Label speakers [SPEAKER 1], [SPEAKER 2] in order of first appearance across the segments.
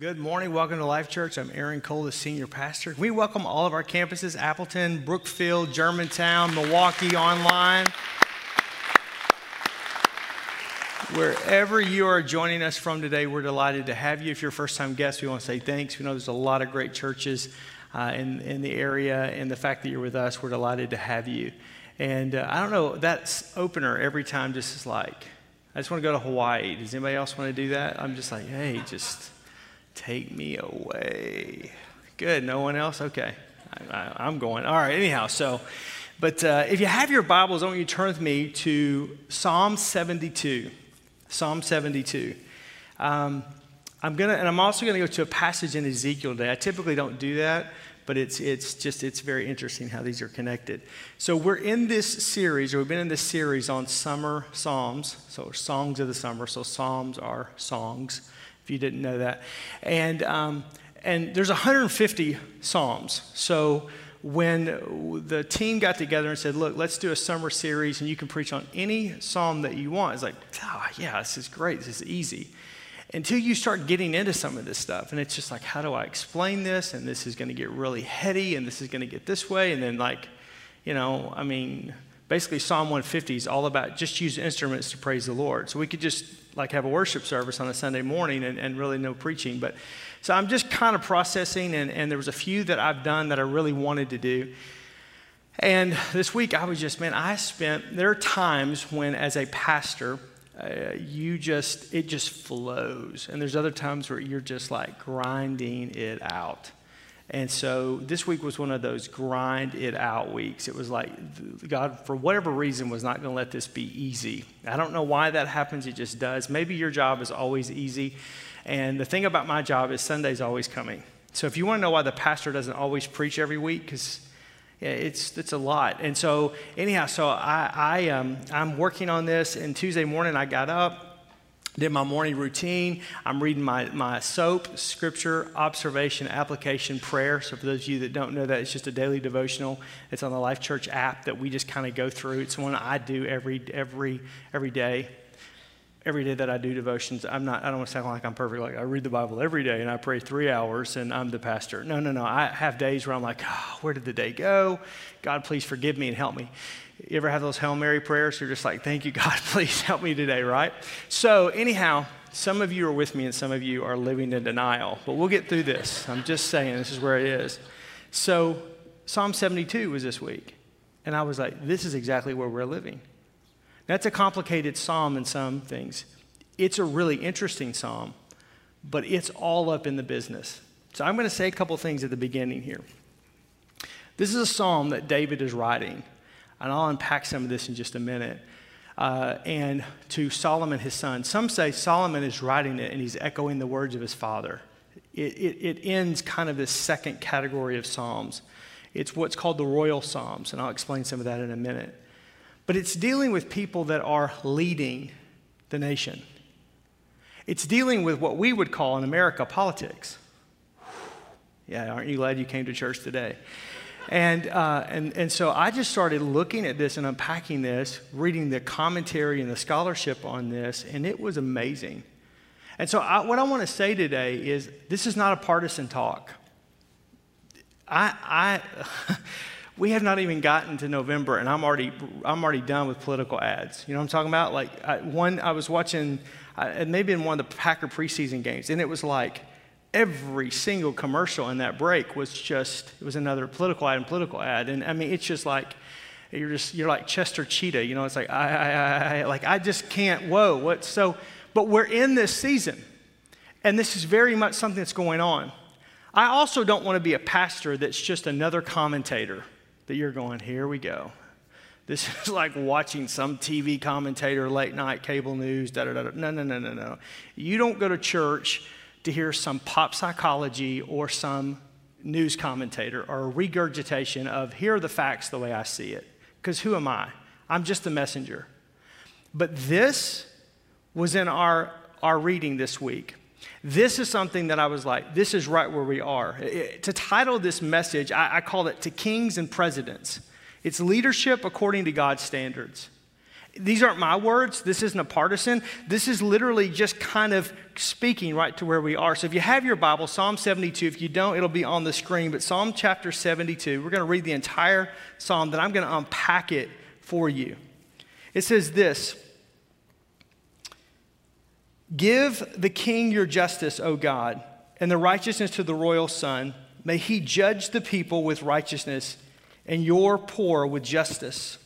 [SPEAKER 1] Good morning. Welcome to Life Church. I'm Aaron Cole, the senior pastor. We welcome all of our campuses Appleton, Brookfield, Germantown, Milwaukee online. Wherever you are joining us from today, we're delighted to have you. If you're a first time guest, we want to say thanks. We know there's a lot of great churches uh, in, in the area, and the fact that you're with us, we're delighted to have you. And uh, I don't know, that opener every time just is like, I just want to go to Hawaii. Does anybody else want to do that? I'm just like, hey, just take me away. Good. No one else? Okay. I, am going. All right. Anyhow, so, but uh, if you have your Bibles, I want you to turn with me to Psalm 72. Psalm 72. Um, I'm gonna, and I'm also gonna go to a passage in Ezekiel today. I typically don't do that, but it's it's just it's very interesting how these are connected. So we're in this series, or we've been in this series on summer psalms. So songs of the summer. So psalms are songs you didn't know that. And, um, and there's 150 Psalms. So when the team got together and said, look, let's do a summer series and you can preach on any psalm that you want, it's like, oh, yeah, this is great. This is easy. Until you start getting into some of this stuff. And it's just like, how do I explain this? And this is going to get really heady and this is going to get this way. And then, like, you know, I mean, basically Psalm 150 is all about just use instruments to praise the Lord. So we could just like have a worship service on a Sunday morning and, and really no preaching. But so I'm just kind of processing, and, and there was a few that I've done that I really wanted to do. And this week I was just, man, I spent, there are times when as a pastor, uh, you just, it just flows. And there's other times where you're just like grinding it out. And so this week was one of those grind it out weeks. It was like God, for whatever reason, was not going to let this be easy. I don't know why that happens, it just does. Maybe your job is always easy. And the thing about my job is Sunday's always coming. So if you want to know why the pastor doesn't always preach every week, because yeah, it's, it's a lot. And so, anyhow, so I, I, um, I'm working on this, and Tuesday morning I got up did my morning routine. I'm reading my, my SOAP, Scripture, Observation, Application, Prayer. So, for those of you that don't know that, it's just a daily devotional. It's on the Life Church app that we just kind of go through. It's one I do every, every, every day. Every day that I do devotions, I'm not, I don't want to sound like I'm perfect. Like I read the Bible every day and I pray three hours and I'm the pastor. No, no, no. I have days where I'm like, oh, where did the day go? God, please forgive me and help me. You ever have those Hail Mary prayers? You're just like, thank you, God, please help me today, right? So, anyhow, some of you are with me and some of you are living in denial, but we'll get through this. I'm just saying, this is where it is. So, Psalm 72 was this week, and I was like, this is exactly where we're living. That's a complicated psalm in some things. It's a really interesting psalm, but it's all up in the business. So, I'm going to say a couple things at the beginning here. This is a psalm that David is writing and I'll unpack some of this in just a minute. Uh, and to Solomon, his son. Some say Solomon is writing it and he's echoing the words of his father. It, it, it ends kind of this second category of Psalms. It's what's called the royal Psalms, and I'll explain some of that in a minute. But it's dealing with people that are leading the nation. It's dealing with what we would call in America politics. Yeah, aren't you glad you came to church today? And, uh, and, and so I just started looking at this and unpacking this, reading the commentary and the scholarship on this, and it was amazing. And so, I, what I want to say today is this is not a partisan talk. I, I we have not even gotten to November, and I'm already, I'm already done with political ads. You know what I'm talking about? Like, I, one, I was watching, it may have been one of the Packer preseason games, and it was like, every single commercial in that break was just it was another political ad and political ad and i mean it's just like you're just you're like chester cheetah you know it's like i i i like i just can't whoa what so but we're in this season and this is very much something that's going on i also don't want to be a pastor that's just another commentator that you're going here we go this is like watching some TV commentator, late night cable news, da da da. No, no, no, no, no. You don't go to church to hear some pop psychology or some news commentator or a regurgitation of here are the facts the way I see it. Because who am I? I'm just a messenger. But this was in our, our reading this week. This is something that I was like, this is right where we are. It, to title this message, I, I called it To Kings and Presidents. It's leadership according to God's standards. These aren't my words. This isn't a partisan. This is literally just kind of speaking right to where we are. So if you have your Bible, Psalm 72, if you don't, it'll be on the screen. But Psalm chapter 72, we're going to read the entire psalm, then I'm going to unpack it for you. It says this Give the king your justice, O God, and the righteousness to the royal son. May he judge the people with righteousness and your poor with justice.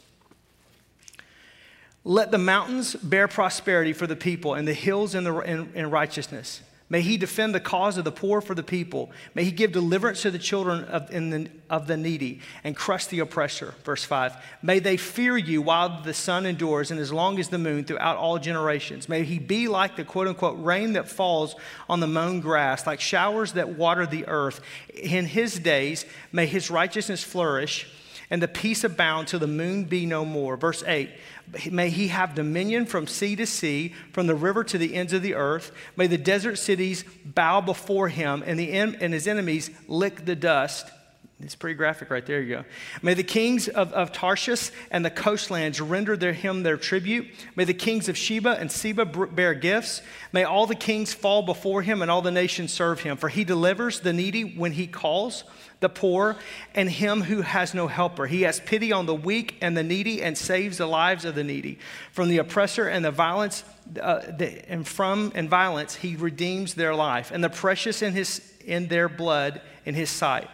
[SPEAKER 1] Let the mountains bear prosperity for the people, and the hills in, the, in, in, righteousness. May he defend the cause of the poor for the people. May he give deliverance to the children of, the, of the needy and crush the oppressor. Verse 5. May they fear you while the sun endures and as long as the moon throughout all generations. May he be like the quote unquote rain that falls on the mown grass, like showers that water the earth. In his days, may his righteousness flourish and the peace abound till the moon be no more. Verse 8 May he have dominion from sea to sea, from the river to the ends of the earth. May the desert cities bow before him, and, the, and his enemies lick the dust. It's pretty graphic right there. You go. May the kings of, of Tarshish and the coastlands render their, him their tribute. May the kings of Sheba and Seba bear gifts. May all the kings fall before him and all the nations serve him. For he delivers the needy when he calls the poor, and him who has no helper. He has pity on the weak and the needy and saves the lives of the needy. From the oppressor and the violence, uh, the, and from and violence, he redeems their life, and the precious in, his, in their blood in his sight.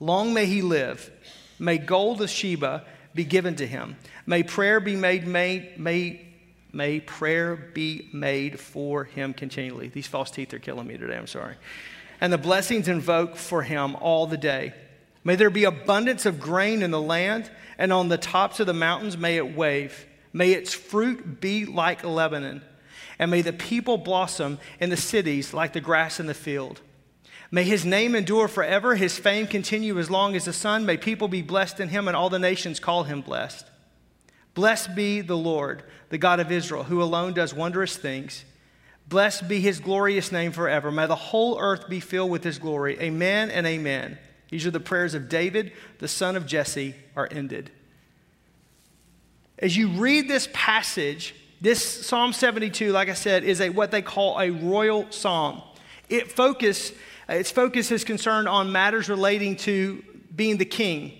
[SPEAKER 1] Long may he live. May gold of Sheba be given to him. May prayer be made, may, may, may prayer be made for him continually. These false teeth are killing me today, I'm sorry and the blessings invoked for him all the day. May there be abundance of grain in the land, and on the tops of the mountains may it wave. May its fruit be like Lebanon, and may the people blossom in the cities like the grass in the field. May his name endure forever, his fame continue as long as the sun. May people be blessed in him, and all the nations call him blessed. Blessed be the Lord, the God of Israel, who alone does wondrous things. Blessed be his glorious name forever. May the whole earth be filled with his glory. Amen and amen. These are the prayers of David, the son of Jesse, are ended. As you read this passage, this Psalm 72, like I said, is a, what they call a royal psalm. It focus, its focus is concerned on matters relating to being the king,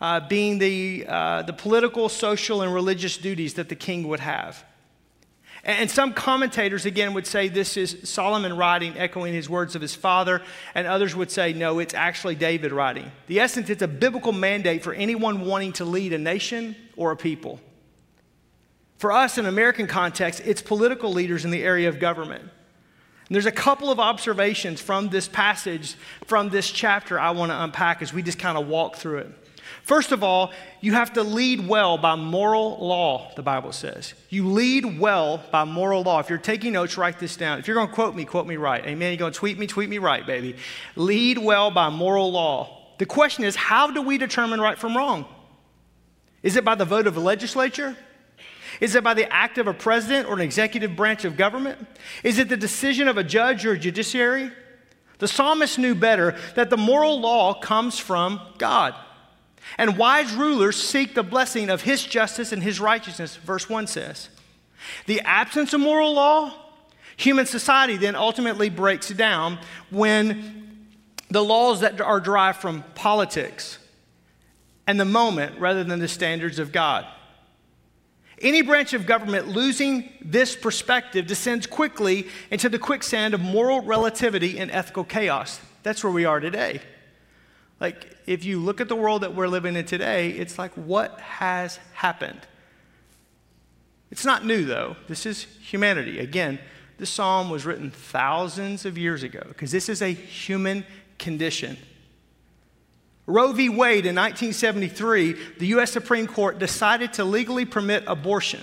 [SPEAKER 1] uh, being the, uh, the political, social, and religious duties that the king would have. And some commentators, again, would say this is Solomon writing, echoing his words of his father, and others would say, no, it's actually David writing. The essence, it's a biblical mandate for anyone wanting to lead a nation or a people. For us, in American context, it's political leaders in the area of government. And there's a couple of observations from this passage, from this chapter, I want to unpack as we just kind of walk through it. First of all, you have to lead well by moral law, the Bible says. You lead well by moral law. If you're taking notes, write this down. If you're going to quote me, quote me right. Amen. You're going to tweet me, tweet me right, baby. Lead well by moral law. The question is, how do we determine right from wrong? Is it by the vote of a legislature? Is it by the act of a president or an executive branch of government? Is it the decision of a judge or a judiciary? The psalmist knew better that the moral law comes from God. And wise rulers seek the blessing of his justice and his righteousness, verse 1 says. The absence of moral law, human society then ultimately breaks down when the laws that are derived from politics and the moment rather than the standards of God. Any branch of government losing this perspective descends quickly into the quicksand of moral relativity and ethical chaos. That's where we are today. Like, if you look at the world that we're living in today, it's like, what has happened? It's not new, though. This is humanity. Again, this psalm was written thousands of years ago because this is a human condition. Roe v. Wade in 1973, the U.S. Supreme Court decided to legally permit abortion.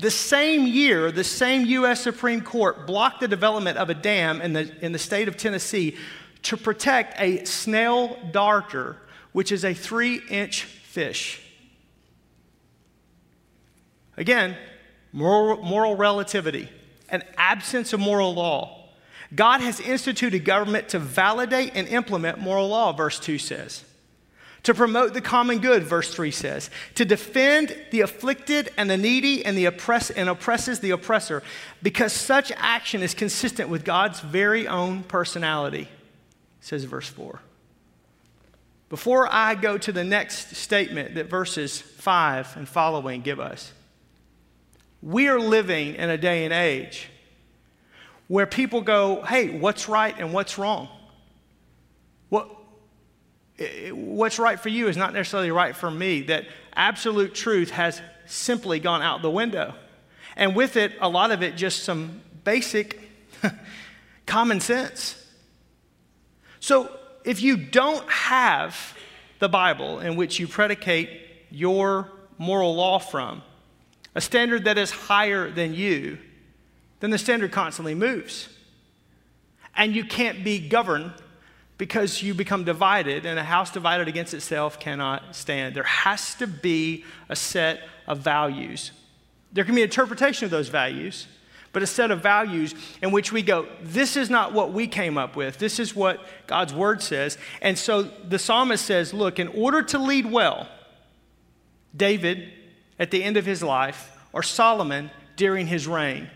[SPEAKER 1] The same year, the same U.S. Supreme Court blocked the development of a dam in the, in the state of Tennessee to protect a snail darter, which is a three inch fish. Again, moral, moral relativity, an absence of moral law. God has instituted government to validate and implement moral law, verse 2 says. to promote the common good, verse 3 says, to defend the afflicted and the needy and the oppress and oppresses the oppressor, because such action is consistent with God's very own personality, says verse 4. Before I go to the next statement that verses 5 and following give us, we are living in a day and age where people go, hey, what's right and what's wrong? What, what's right for you is not necessarily right for me. That absolute truth has simply gone out the window. And with it, a lot of it just some basic common sense. So if you don't have the Bible in which you predicate your moral law from, a standard that is higher than you, then the standard constantly moves. And you can't be governed because you become divided, and a house divided against itself cannot stand. There has to be a set of values. There can be interpretation of those values, but a set of values in which we go, this is not what we came up with. This is what God's word says. And so the psalmist says, look, in order to lead well, David, at the end of his life, or Solomon during his reign,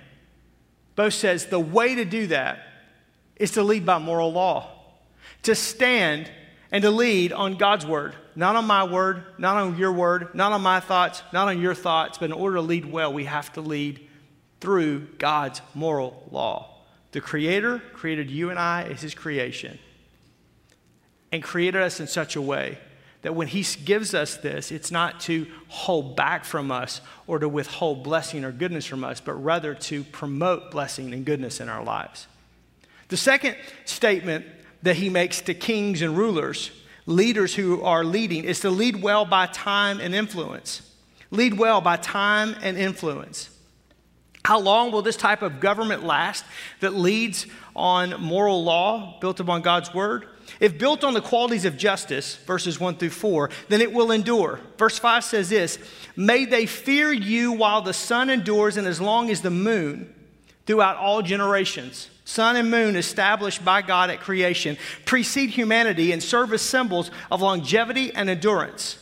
[SPEAKER 1] both says the way to do that is to lead by moral law to stand and to lead on God's word, not on my word, not on your word, not on my thoughts, not on your thoughts, but in order to lead well, we have to lead through God's moral law. The Creator created you and I as His creation and created us in such a way that when He gives us this, it's not to hold back from us or to withhold blessing or goodness from us, but rather to promote blessing and goodness in our lives. The second statement that he makes to kings and rulers, leaders who are leading, is to lead well by time and influence. Lead well by time and influence. How long will this type of government last that leads on moral law built upon God's word? If built on the qualities of justice, verses 1 through 4, then it will endure. Verse 5 says this May they fear you while the sun endures and as long as the moon throughout all generations sun and moon established by God at creation, precede humanity and serve as symbols of longevity and endurance.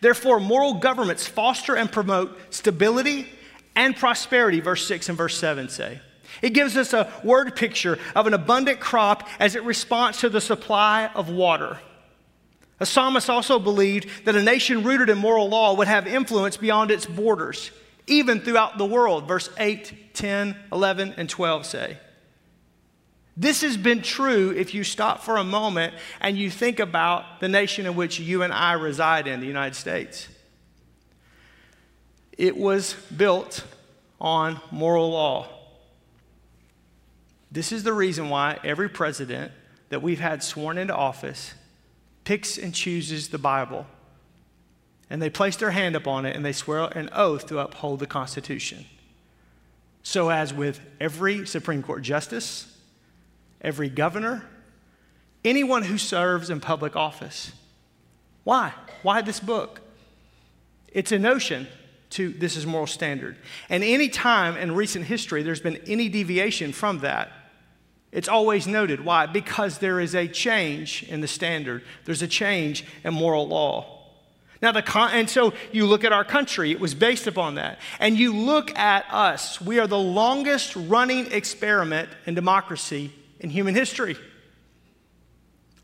[SPEAKER 1] Therefore, moral governments foster and promote stability and prosperity, verse 6 and verse 7 say. It gives us a word picture of an abundant crop as it responds to the supply of water. A psalmist also believed that a nation rooted in moral law would have influence beyond its borders, even throughout the world, verse 8, 10, 11, and 12 say. This has been true if you stop for a moment and you think about the nation in which you and I reside in, the United States. It was built on moral law. This is the reason why every president that we've had sworn into office picks and chooses the Bible. And they place their hand upon it and they swear an oath to uphold the Constitution. So, as with every Supreme Court justice, every governor, anyone who serves in public office. Why? Why this book? It's a notion to this is moral standard. And any time in recent history there's been any deviation from that, it's always noted. Why? Because there is a change in the standard. There's a change in moral law. Now, the con- and so you look at our country, it was based upon that. And you look at us, we are the longest running experiment in democracy in human history.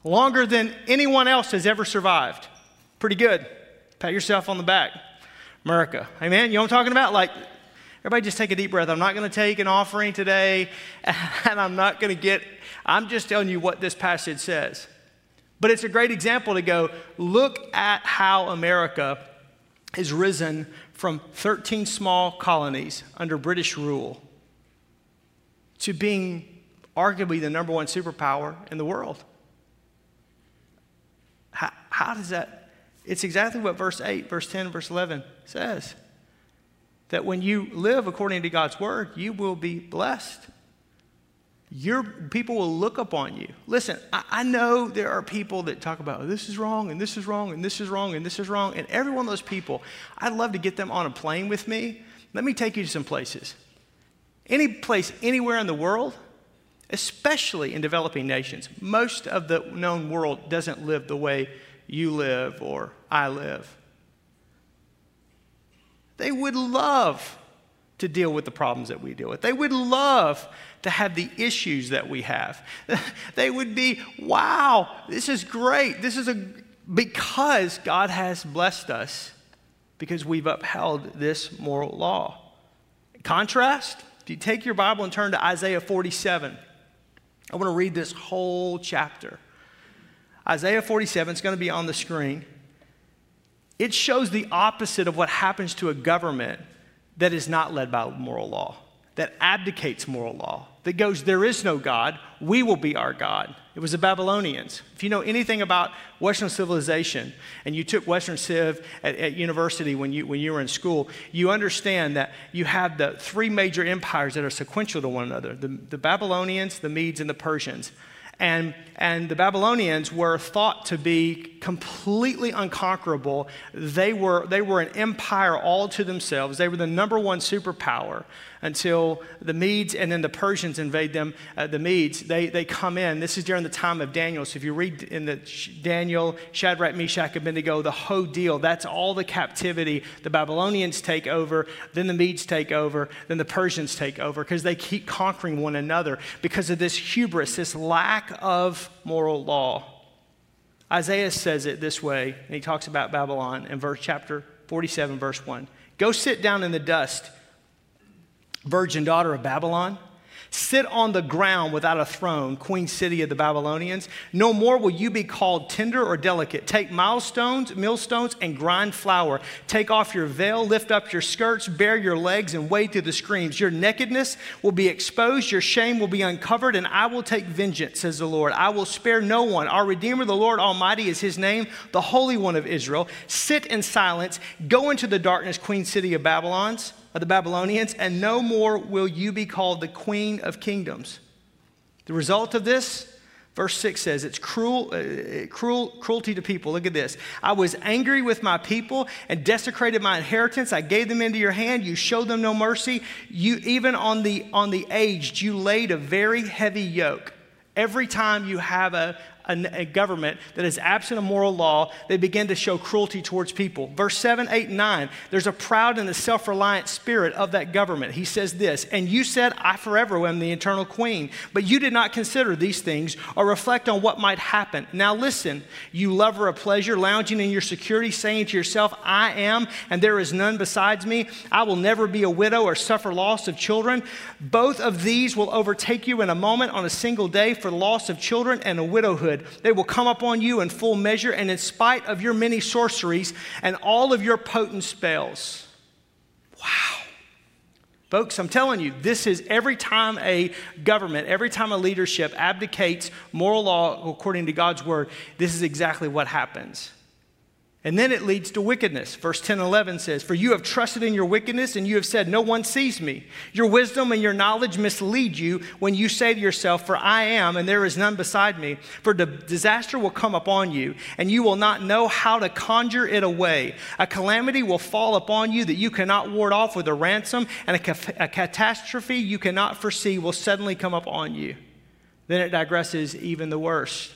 [SPEAKER 1] Longer than anyone else has ever survived. Pretty good. Pat yourself on the back. America. Amen? You know what I'm talking about? Like, everybody just take a deep breath. I'm not going to take an offering today, and I'm not going to get, I'm just telling you what this passage says. But it's a great example to go, look at how America has risen from 13 small colonies under British rule to being arguably the number one superpower in the world. How, how does that? It's exactly what verse 8, verse 10, verse 11 says. That when you live according to God's word, you will be blessed. Your people will look upon you. Listen, I, I know there are people that talk about oh, this is wrong and this is wrong and this is wrong and this is wrong. And every one of those people, I'd love to get them on a plane with me. Let me take you to some places. Any place, anywhere in the world, especially in developing nations. Most of the known world doesn't live the way you live or I live. They would love to deal with the problems that we deal with. They would love to have the issues that we have. they would be, wow, this is great. This is a, because God has blessed us, because we've upheld this moral law. Contrast, if you take your Bible and turn to Isaiah 47, I want to read this whole chapter. Isaiah 47 is going to be on the screen. It shows the opposite of what happens to a government that is not led by moral law, that abdicates moral law, that goes, There is no God, we will be our God. It was the Babylonians. If you know anything about Western civilization and you took Western Civ at, at, university when you, when you were in school, you understand that you have the three major empires that are sequential to one another the, the Babylonians, the Medes, and the Persians. And, and the Babylonians were thought to be completely unconquerable. They were, they were an empire all to themselves. They were the number one superpower until the Medes and then the Persians invade them. Uh, the Medes, they, they come in. This is during the time of Daniel. So if you read in the Daniel, Shadrach, Meshach, Abednego, the whole deal, that's all the captivity. The Babylonians take over, then the Medes take over, then the Persians take over because they keep conquering one another because of this hubris, this lack of moral law. Isaiah says it this way, and he talks about Babylon in verse chapter 47, verse 1. Go sit down in the dust virgin daughter of Babylon. Sit on the ground without a throne, queen city of the Babylonians. No more will you be called tender or delicate. Take milestones, millstones, and grind flour. Take off your veil, lift up your skirts, bare your legs, and wade through the streams. Your nakedness will be exposed, your shame will be uncovered, and I will take vengeance, says the Lord. I will spare no one. Our Redeemer, the Lord Almighty, is his name, the Holy One of Israel. Sit in silence, go into the darkness, queen city of Babylon's of the Babylonians, and no more will you be called the queen of kingdoms. The result of this, verse 6 says, it's cruel, uh, cruel, cruelty to people. Look at this. I was angry with my people and desecrated my inheritance. I gave them into your hand. You showed them no mercy. You, even on the, on the aged, you laid a very heavy yoke. Every time you have a, a, a, government that is absent of moral law, they begin to show cruelty towards people. Verse 7, 8, 9, there's a proud and a self reliant spirit of that government. He says this, and you said, I forever am the eternal queen, but you did not consider these things or reflect on what might happen. Now listen, you lover of pleasure, lounging in your security, saying to yourself, I am, and there is none besides me. I will never be a widow or suffer loss of children. Both of these will overtake you in a moment on a single day for loss of children and a widowhood they will come upon you in full measure, and in spite of your many sorceries and all of your potent spells. Wow. Folks, I'm telling you, this is every time a government, every time a leadership abdicates moral law according to God's word, this is exactly what happens. And then it leads to wickedness. Verse 10 and 11 says, For you have trusted in your wickedness, and you have said, No one sees me. Your wisdom and your knowledge mislead you when you say to yourself, For I am, and there is none beside me. For the disaster will come upon you, and you will not know how to conjure it away. A calamity will fall upon you that you cannot ward off with a ransom, and a, a catastrophe you cannot foresee will suddenly come upon you. Then it digresses even the worst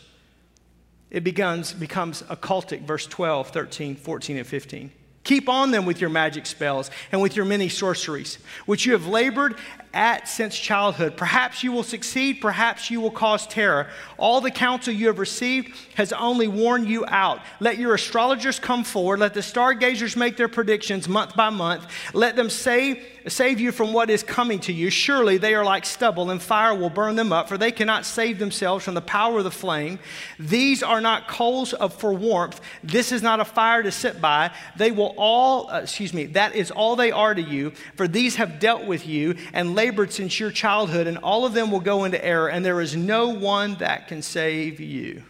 [SPEAKER 1] it becomes, becomes occultic, verse 12, 13, 14, and 15. Keep on them with your magic spells and with your many sorceries, which you have labored at since childhood. Perhaps you will succeed, perhaps you will cause terror. All the counsel you have received has only worn you out. Let your astrologers come forward, let the stargazers make their predictions month by month. Let them say save you from what is coming to you. Surely they are like stubble, and fire will burn them up, for they cannot save themselves from the power of the flame. These are not coals of, for warmth. This is not a fire to sit by. They will all, uh, excuse me, that is all they are to you, for these have dealt with you and labored since your childhood, and all of them will go into error, and there is no one that can save you.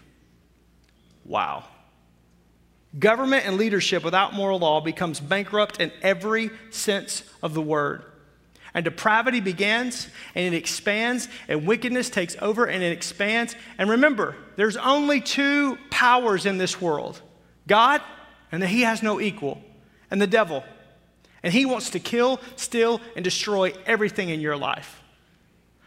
[SPEAKER 1] Wow. Government and leadership without moral law becomes bankrupt in every sense of the word. And depravity begins and it expands, and wickedness takes over and it expands. And remember, there's only two powers in this world God, and that He has no equal, and the devil. And He wants to kill, steal, and destroy everything in your life.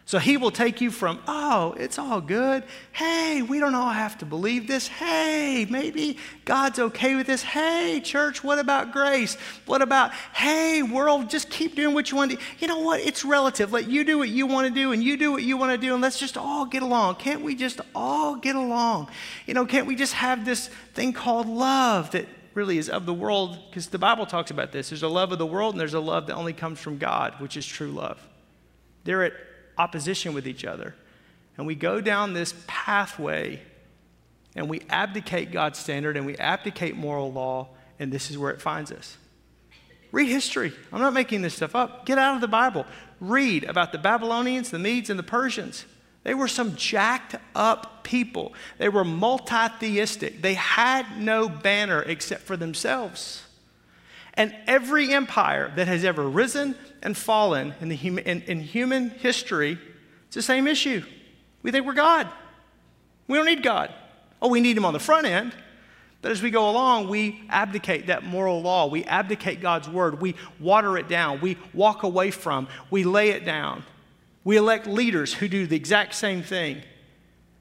[SPEAKER 1] So he will take you from, oh, it's all good. Hey, we don't all have to believe this. Hey, maybe God's okay with this. Hey, church, what about grace? What about, hey, world, just keep doing what you want to do. You know what? It's relative. Let you do what you want to do and you do what you want to do and let's just all get along. Can't we just all get along? You know, can't we just have this thing called love that really is of the world? Because the Bible talks about this. There's a love of the world and there's a love that only comes from God, which is true love. They're at opposition with each other. And we go down this pathway and we abdicate God's standard and we abdicate moral law, and this is where it finds us. Read history. I'm not making this stuff up. Get out of the Bible. Read about the Babylonians, the Medes, and the Persians. They were some jacked up people. They were multi theistic. They had no banner except for themselves. And every empire that has ever risen and fallen in, hum- in, in human history, it's the same issue. We think we're God. We don't need God. Oh, we need Him on the front end. But as we go along, we abdicate that moral law. We abdicate God's word. We water it down. We walk away from. We lay it down. We elect leaders who do the exact same thing.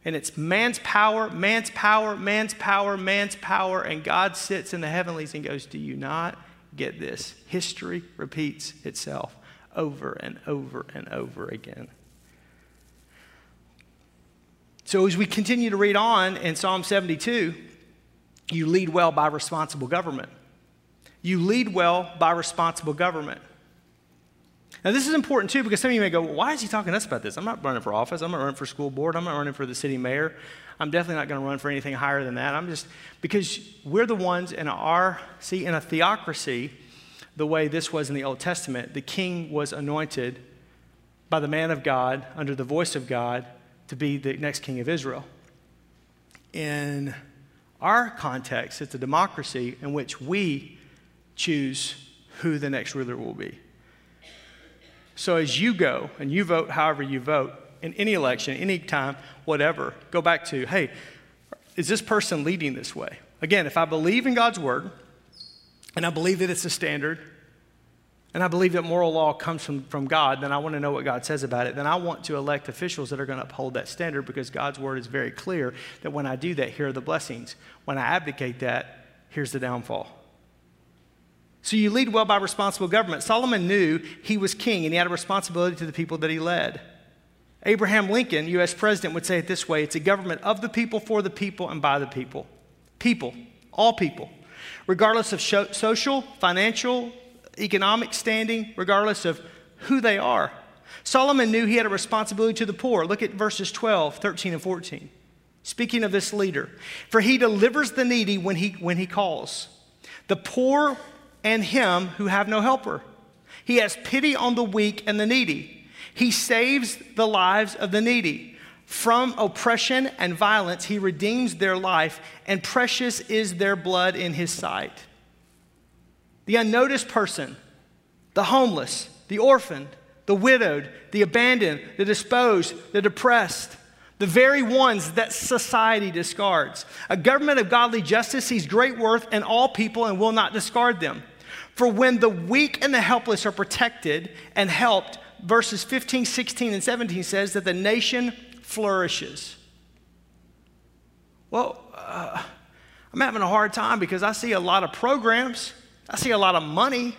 [SPEAKER 1] And it's man's power, man's power, man's power, man's power. And God sits in the heavenlies and goes, Do you not get this history repeats itself over and over and over again. So, as we continue to read on in Psalm 72, you lead well by responsible government. You lead well by responsible government. Now, this is important too because some of you may go, Why is he talking to us about this? I'm not running for office. I'm not running for school board. I'm not running for the city mayor. I'm definitely not going to run for anything higher than that. I'm just, because we're the ones in our, see, in a theocracy, the way this was in the Old Testament, the king was anointed by the man of God under the voice of God to be the next king of Israel. In our context, it's a democracy in which we choose who the next ruler will be. So as you go and you vote however you vote, in any election, any time, whatever, go back to, hey, is this person leading this way? Again, if I believe in God's word, and I believe that it's a standard, and I believe that moral law comes from, from God, then I want to know what God says about it. Then I want to elect officials that are going to uphold that standard because God's word is very clear that when I do that, here are the blessings. When I abdicate that, here's the downfall. So you lead well by responsible government. Solomon knew he was king and he had a responsibility to the people that he led. Abraham Lincoln, U.S. president, would say it this way it's a government of the people, for the people, and by the people. People, all people, regardless of social, financial, economic standing, regardless of who they are. Solomon knew he had a responsibility to the poor. Look at verses 12, 13, and 14. Speaking of this leader, for he delivers the needy when he, when he calls, the poor and him who have no helper. He has pity on the weak and the needy. He saves the lives of the needy. From oppression and violence, he redeems their life, and precious is their blood in his sight. The unnoticed person, the homeless, the orphaned, the widowed, the abandoned, the disposed, the depressed, the very ones that society discards. A government of godly justice sees great worth in all people and will not discard them. For when the weak and the helpless are protected and helped, verses 15, 16, and 17 says that the nation flourishes. Well, uh, I'm having a hard time because I see a lot of programs, I see a lot of money,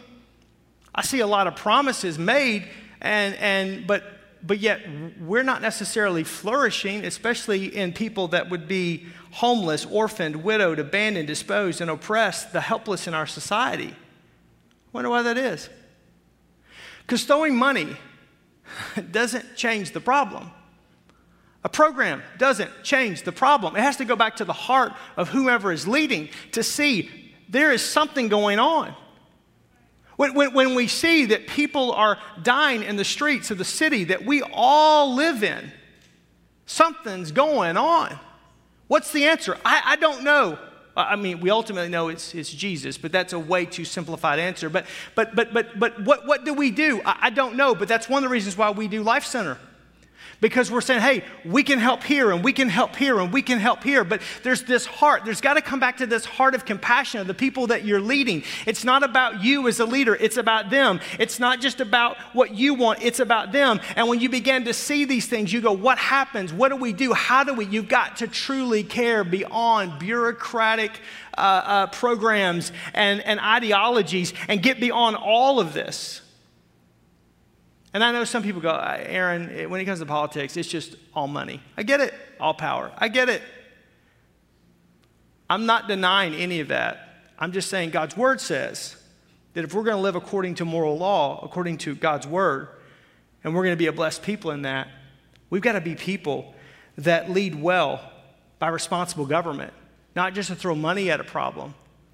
[SPEAKER 1] I see a lot of promises made, and, and but but yet we're not necessarily flourishing, especially in people that would be homeless, orphaned, widowed, abandoned, disposed, and oppressed, the helpless in our society. Wonder why that is. Because throwing money doesn't change the problem. A program doesn't change the problem. It has to go back to the heart of whoever is leading to see there is something going on. When, when, when, we see that people are dying in the streets of the city that we all live in, something's going on. What's the answer? I, I don't know. I mean, we ultimately know it's, it's Jesus, but that's a way too simplified answer. But, but, but, but, but what, what do we do? I, I don't know, but that's one of the reasons why we do Life Center. Because we're saying, hey, we can help here and we can help here and we can help here. But there's this heart. There's got to come back to this heart of compassion of the people that you're leading. It's not about you as a leader, it's about them. It's not just about what you want, it's about them. And when you begin to see these things, you go, what happens? What do we do? How do we? You've got to truly care beyond bureaucratic uh, uh, programs and, and ideologies and get beyond all of this. And I know some people go, uh, Aaron, when it comes to politics, it's just all money. I get it, all power. I get it. I'm not denying any of that. I'm just saying God's word says that if we're going to live according to moral law, according to God's word, and we're going to be a blessed people in that, we've got to be people that lead well by responsible government, not just to throw money at a problem,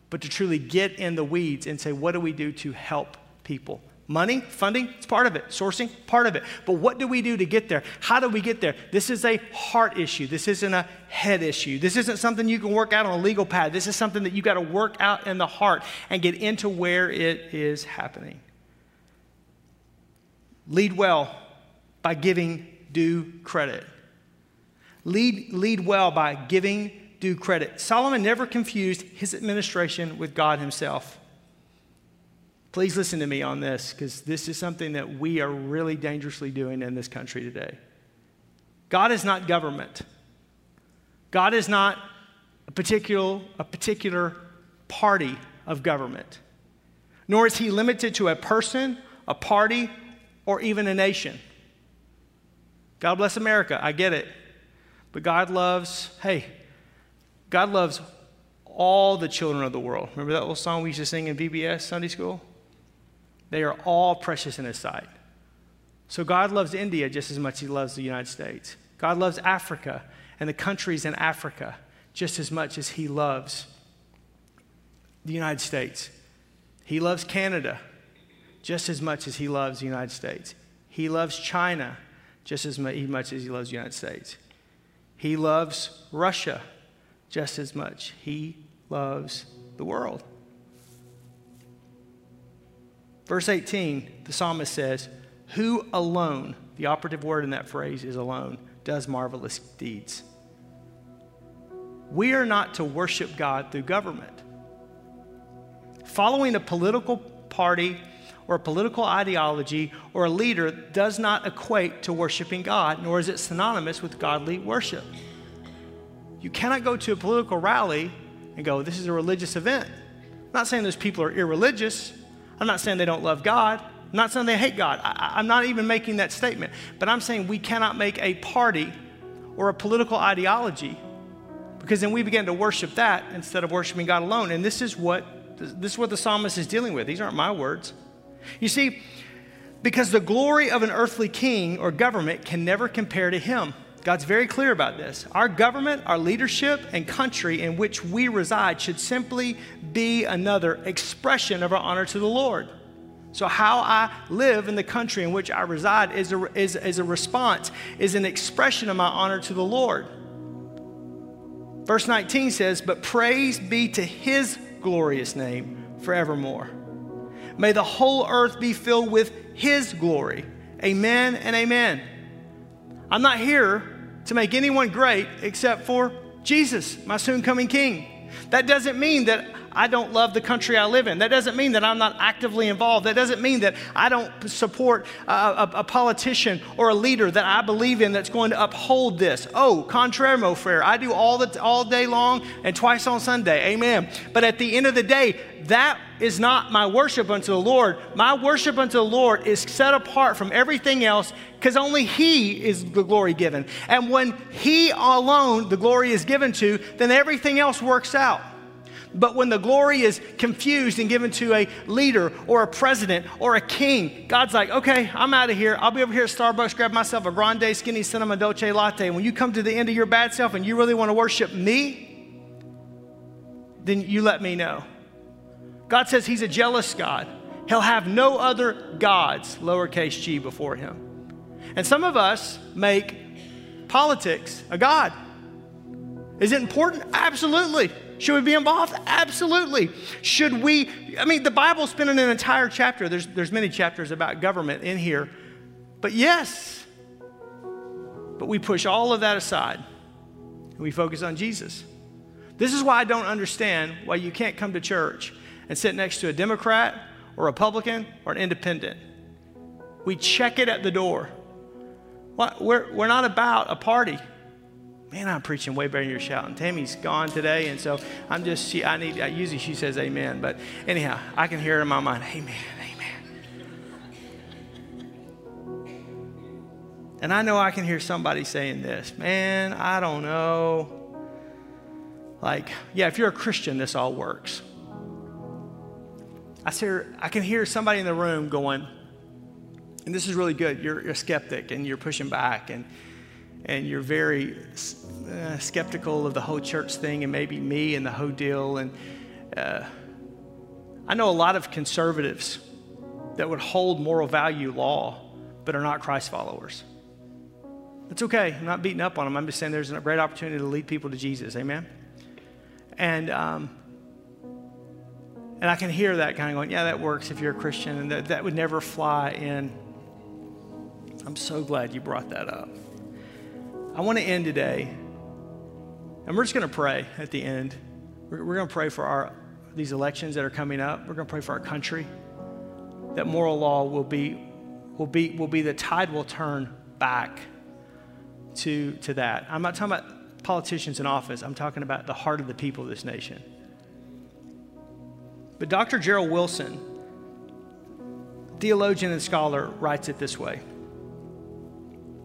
[SPEAKER 1] but to truly get in the weeds and say, what do we do to help people? Money, funding, it's part of it. Sourcing, part of it. But what do we do to get there? How do we get there? This is a heart issue. This isn't a head issue. This isn't something you can work out on a legal pad. This is something that you got to work out in the heart and get into where it is happening. Lead well by giving due credit. Lead, lead well by giving due credit. Solomon never confused his administration with God himself. Please listen to me on this because this is something that we are really dangerously doing in this country today. God is not government. God is not a particular, a particular party of government, nor is he limited to a person, a party, or even a nation. God bless America, I get it. But God loves, hey, God loves all the children of the world. Remember that little song we used to sing in VBS Sunday school? They are all precious in His sight. So God loves India just as much as He loves the United States. God loves Africa and the countries in Africa just as much as He loves the United States. He loves Canada just as much as He loves the United States. He loves China just as much as He loves the United States. He loves Russia just as much. He loves the world. Verse 18, the psalmist says, Who alone, the operative word in that phrase is alone, does marvelous deeds. We are not to worship God through government. Following a political party or a political ideology or a leader does not equate to worshiping God, nor is it synonymous with godly worship. You cannot go to a political rally and go, This is a religious event. I'm not saying those people are irreligious. I'm not saying they don't love God. I'm not saying they hate God. I, am not even making that statement. But I'm saying we cannot make a party or a political ideology because then we begin to worship that instead of worshiping God alone. And this is what this is what the psalmist is dealing with. These aren't my words. You see, because the glory of an earthly king or government can never compare to him. God's very clear about this. Our government, our leadership, and country in which we reside should simply be another expression of our honor to the Lord. So, how I live in the country in which I reside is a, is, is a response, is an expression of my honor to the Lord. Verse 19 says, But praise be to his glorious name forevermore. May the whole earth be filled with his glory. Amen and amen. I'm not here to make anyone great except for Jesus, my soon coming King. That doesn't mean that I don't love the country I live in. That doesn't mean that I'm not actively involved. That doesn't mean that I don't support a, a, a politician or a leader that I believe in that's going to uphold this. Oh, contraire, mon frere. I do all, the, all day long and twice on Sunday. Amen. But at the end of the day, that is not my worship unto the Lord. My worship unto the Lord is set apart from everything else because only He is the glory given. And when He alone the glory is given to, then everything else works out. But when the glory is confused and given to a leader or a president or a king, God's like, okay, I'm out of here. I'll be over here at Starbucks, grab myself a grande skinny cinnamon dolce latte. When you come to the end of your bad self and you really want to worship me, then you let me know. God says He's a jealous God. He'll have no other gods, lowercase g, before Him. And some of us make politics a God. Is it important? Absolutely. Should we be involved? Absolutely. Should we? I mean, the Bible's spending an entire chapter. There's, there's many chapters about government in here. But yes, But we push all of that aside and we focus on Jesus. This is why I don't understand why you can't come to church and sit next to a Democrat or Republican or an independent. We check it at the door. We're, we're not about a party. Man, I'm preaching way better than you're shouting. Tammy's gone today, and so I'm just, she, I need, usually she says amen, but anyhow, I can hear it in my mind, amen, amen. And I know I can hear somebody saying this, man, I don't know. Like, yeah, if you're a Christian, this all works. I, hear, I can hear somebody in the room going, and this is really good. You're, you're a skeptic and you're pushing back and, and you're very uh, skeptical of the whole church thing and maybe me and the whole deal. And uh, I know a lot of conservatives that would hold moral value law but are not Christ followers. It's okay. I'm not beating up on them. I'm just saying there's a great opportunity to lead people to Jesus. Amen? And, um, and I can hear that kind of going, yeah, that works if you're a Christian, and that, that would never fly in. I'm so glad you brought that up. I want to end today, and we're just going to pray at the end. We're, we're going to pray for our, these elections that are coming up. We're going to pray for our country, that moral law will be, will be, will be the tide will turn back to, to that. I'm not talking about politicians in office, I'm talking about the heart of the people of this nation. But Dr. Gerald Wilson, theologian and scholar, writes it this way.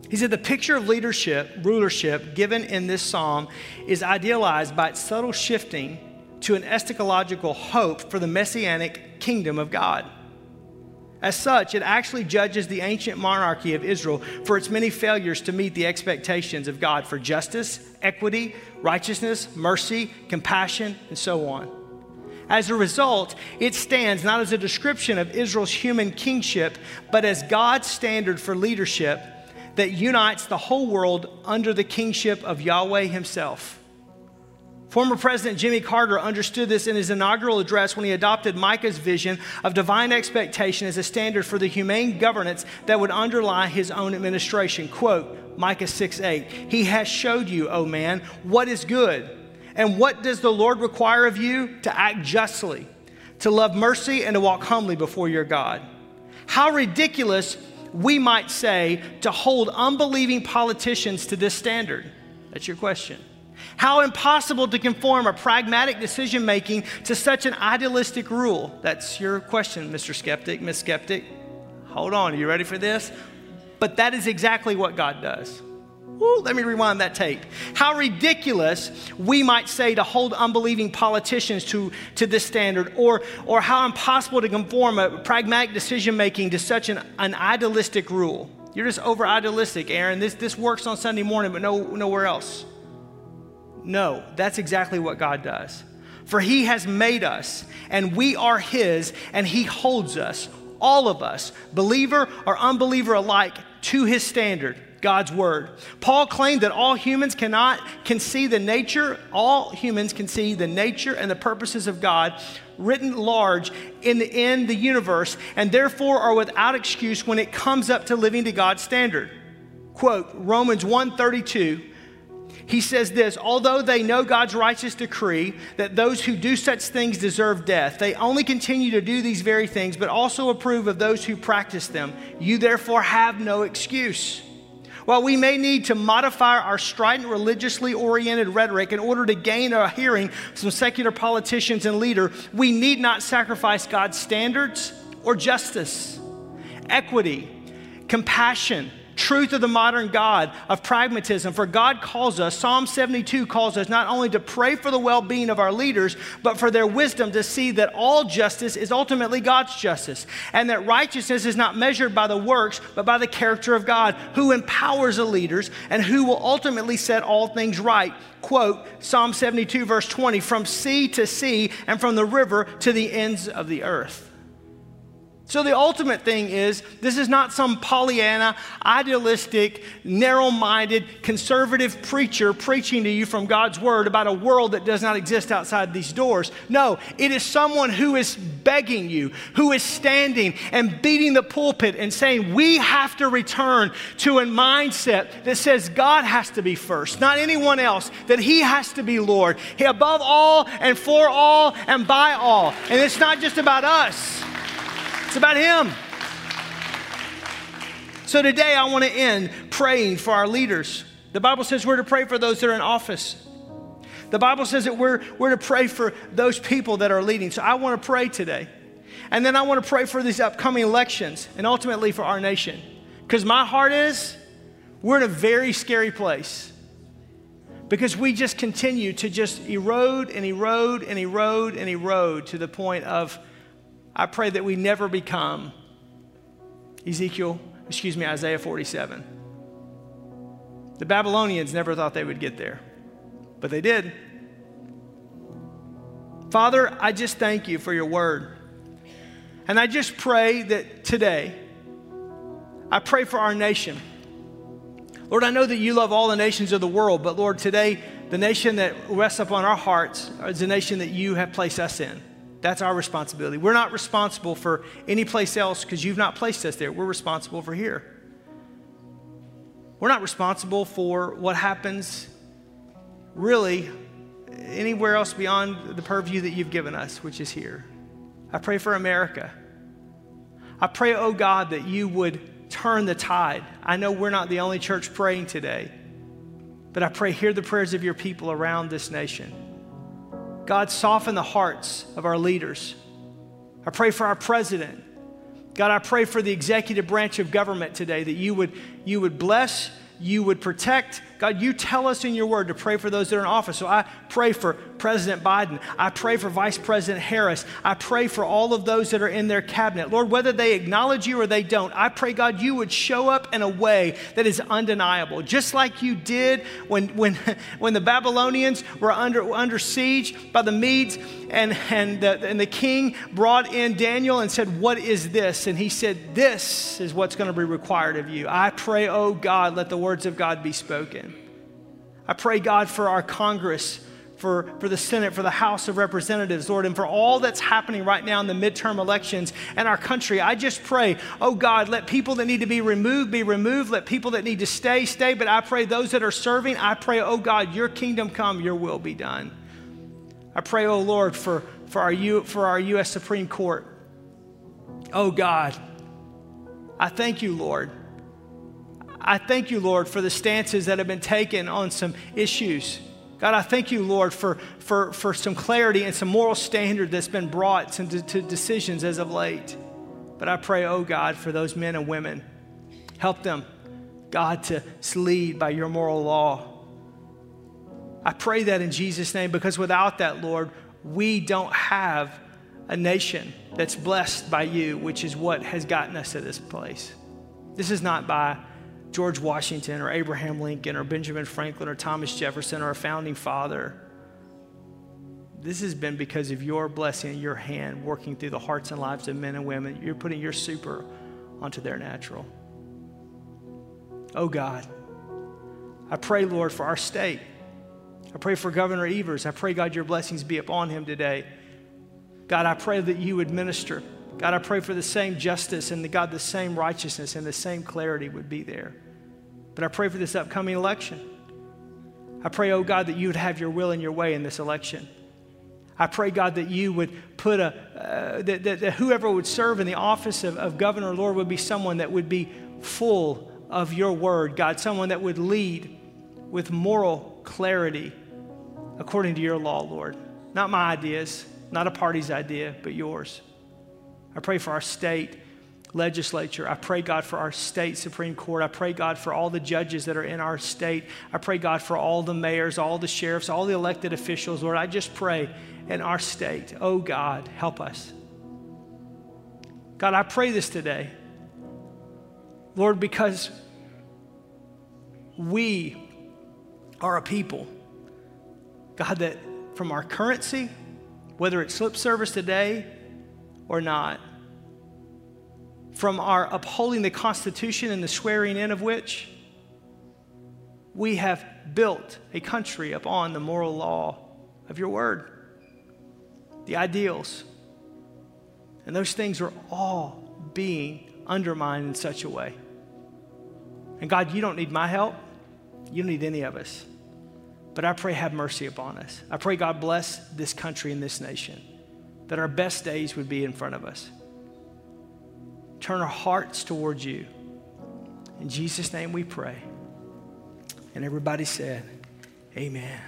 [SPEAKER 1] He said the picture of leadership, rulership given in this psalm is idealized by its subtle shifting to an eschatological hope for the messianic kingdom of God. As such, it actually judges the ancient monarchy of Israel for its many failures to meet the expectations of God for justice, equity, righteousness, mercy, compassion, and so on. As a result, it stands not as a description of Israel's human kingship, but as God's standard for leadership that unites the whole world under the kingship of Yahweh Himself. Former President Jimmy Carter understood this in his inaugural address when he adopted Micah's vision of divine expectation as a standard for the humane governance that would underlie his own administration. Quote, Micah 6 8, He has showed you, O man, what is good and what does the Lord require of you? To act justly, to love mercy, and to walk humbly before your God. How ridiculous, we might say, to hold unbelieving politicians to this standard. That's your question. How impossible to conform a pragmatic decision making to such an idealistic rule. That's your question, Mr. Skeptic, Miss Skeptic. Hold on, are you ready for this? But that is exactly what God does. Let me rewind that tape. How ridiculous we might say to hold unbelieving politicians to, to this standard, or, or how impossible to conform a pragmatic decision making to such an, an idealistic rule. You're just over idealistic, Aaron. This, this works on Sunday morning, but no, nowhere else. No, that's exactly what God does. For he has made us, and we are his, and he holds us, all of us, believer or unbeliever alike, to his standard. God's word. Paul claimed that all humans cannot can see the nature, all humans can see the nature and the purposes of God written large in the, in the universe and therefore are without excuse when it comes up to living to God's standard. Quote Romans 132 he says this although they know God's righteous decree that those who do such things deserve death, they only continue to do these very things, but also approve of those who practice them. You therefore have no excuse. While we may need to modify our strident, religiously oriented rhetoric in order to gain a hearing from secular politicians and leaders, we need not sacrifice God's standards or justice, equity, compassion, truth of the modern God of pragmatism. For God calls us, Psalm 72 calls us not only to pray for the well being of our leaders, but for their wisdom to see that all justice is ultimately God's justice, and that righteousness is not measured by the works, but by the character of God, who empowers the leaders and who will ultimately set all things right. Quote Psalm 72, verse 20 from sea to sea and from the river to the ends of the earth. So, the ultimate thing is this is not some Pollyanna, idealistic, narrow minded, conservative preacher preaching to you from God's word about a world that does not exist outside these doors. No, it is someone who is begging you, who is standing and beating the pulpit and saying, We have to return to a mindset that says God has to be first, not anyone else, that He has to be Lord. He above all and for all and by all. And it's not just about us. It's about Him. So today I want to end praying for our leaders. The Bible says we're to pray for those that are in office. The Bible says that we're, we're to pray for those people that are leading. So I want to pray today. And then I want to pray for these upcoming elections and ultimately for our nation. Because my heart is we're in a very scary place. Because we just continue to just erode and erode and erode and erode to the point of I pray that we never become Ezekiel, excuse me, Isaiah 47. The Babylonians never thought they would get there, but they did. Father, I just thank you for your word. And I just pray that today, I pray for our nation. Lord, I know that you love all the nations of the world, but Lord, today, the nation that rests upon our hearts is the nation that you have placed us in. That's our responsibility. We're not responsible for any place else because you've not placed us there. We're responsible for here. We're not responsible for what happens really anywhere else beyond the purview that you've given us, which is here. I pray for America. I pray, oh God, that you would turn the tide. I know we're not the only church praying today, but I pray, hear the prayers of your people around this nation. God, soften the hearts of our leaders. I pray for our president. God, I pray for the executive branch of government today that you would, you would bless, you would protect. God, you tell us in your word to pray for those that are in office. So I pray for President Biden. I pray for Vice President Harris. I pray for all of those that are in their cabinet. Lord, whether they acknowledge you or they don't, I pray, God, you would show up in a way that is undeniable, just like you did when, when, when the Babylonians were under, under siege by the Medes and, and, the, and the king brought in Daniel and said, What is this? And he said, This is what's going to be required of you. I pray, oh God, let the words of God be spoken. I pray, God, for our Congress for, for the Senate, for the House of Representatives, Lord, and for all that's happening right now in the midterm elections in our country. I just pray, oh God, let people that need to be removed be removed. Let people that need to stay, stay. But I pray those that are serving, I pray, oh God, your kingdom come, your will be done. I pray, oh Lord, for, for, our, U, for our U.S. Supreme Court. Oh God, I thank you, Lord. I thank you, Lord, for the stances that have been taken on some issues. God, I thank you, Lord, for, for, for some clarity and some moral standard that's been brought to, to decisions as of late. But I pray, oh God, for those men and women. Help them, God, to lead by your moral law. I pray that in Jesus' name because without that, Lord, we don't have a nation that's blessed by you, which is what has gotten us to this place. This is not by George Washington or Abraham Lincoln or Benjamin Franklin or Thomas Jefferson or a founding father. This has been because of your blessing and your hand working through the hearts and lives of men and women. You're putting your super onto their natural. Oh God, I pray, Lord, for our state. I pray for Governor Evers. I pray, God, your blessings be upon him today. God, I pray that you would minister God, I pray for the same justice and the, God, the same righteousness and the same clarity would be there. But I pray for this upcoming election. I pray, oh God, that you would have your will and your way in this election. I pray, God, that you would put a, uh, that, that, that, whoever would serve in the office of, of governor, Lord, would be someone that would be full of your word, God, someone that would lead with moral clarity according to your law, Lord. Not my ideas, not a party's idea, but yours. I pray for our state legislature. I pray, God, for our state Supreme Court. I pray, God, for all the judges that are in our state. I pray, God, for all the mayors, all the sheriffs, all the elected officials. Lord, I just pray in our state. Oh, God, help us. God, I pray this today. Lord, because we are a people, God, that from our currency, whether it's lip service today or not, from our upholding the Constitution and the swearing in of which we have built a country upon the moral law of your word, the ideals. And those things are all being undermined in such a way. And God, you don't need my help. You don't need any of us. But I pray, have mercy upon us. I pray, God, bless this country and this nation, that our best days would be in front of us. Turn our hearts towards you. In Jesus' name we pray. And everybody said, Amen.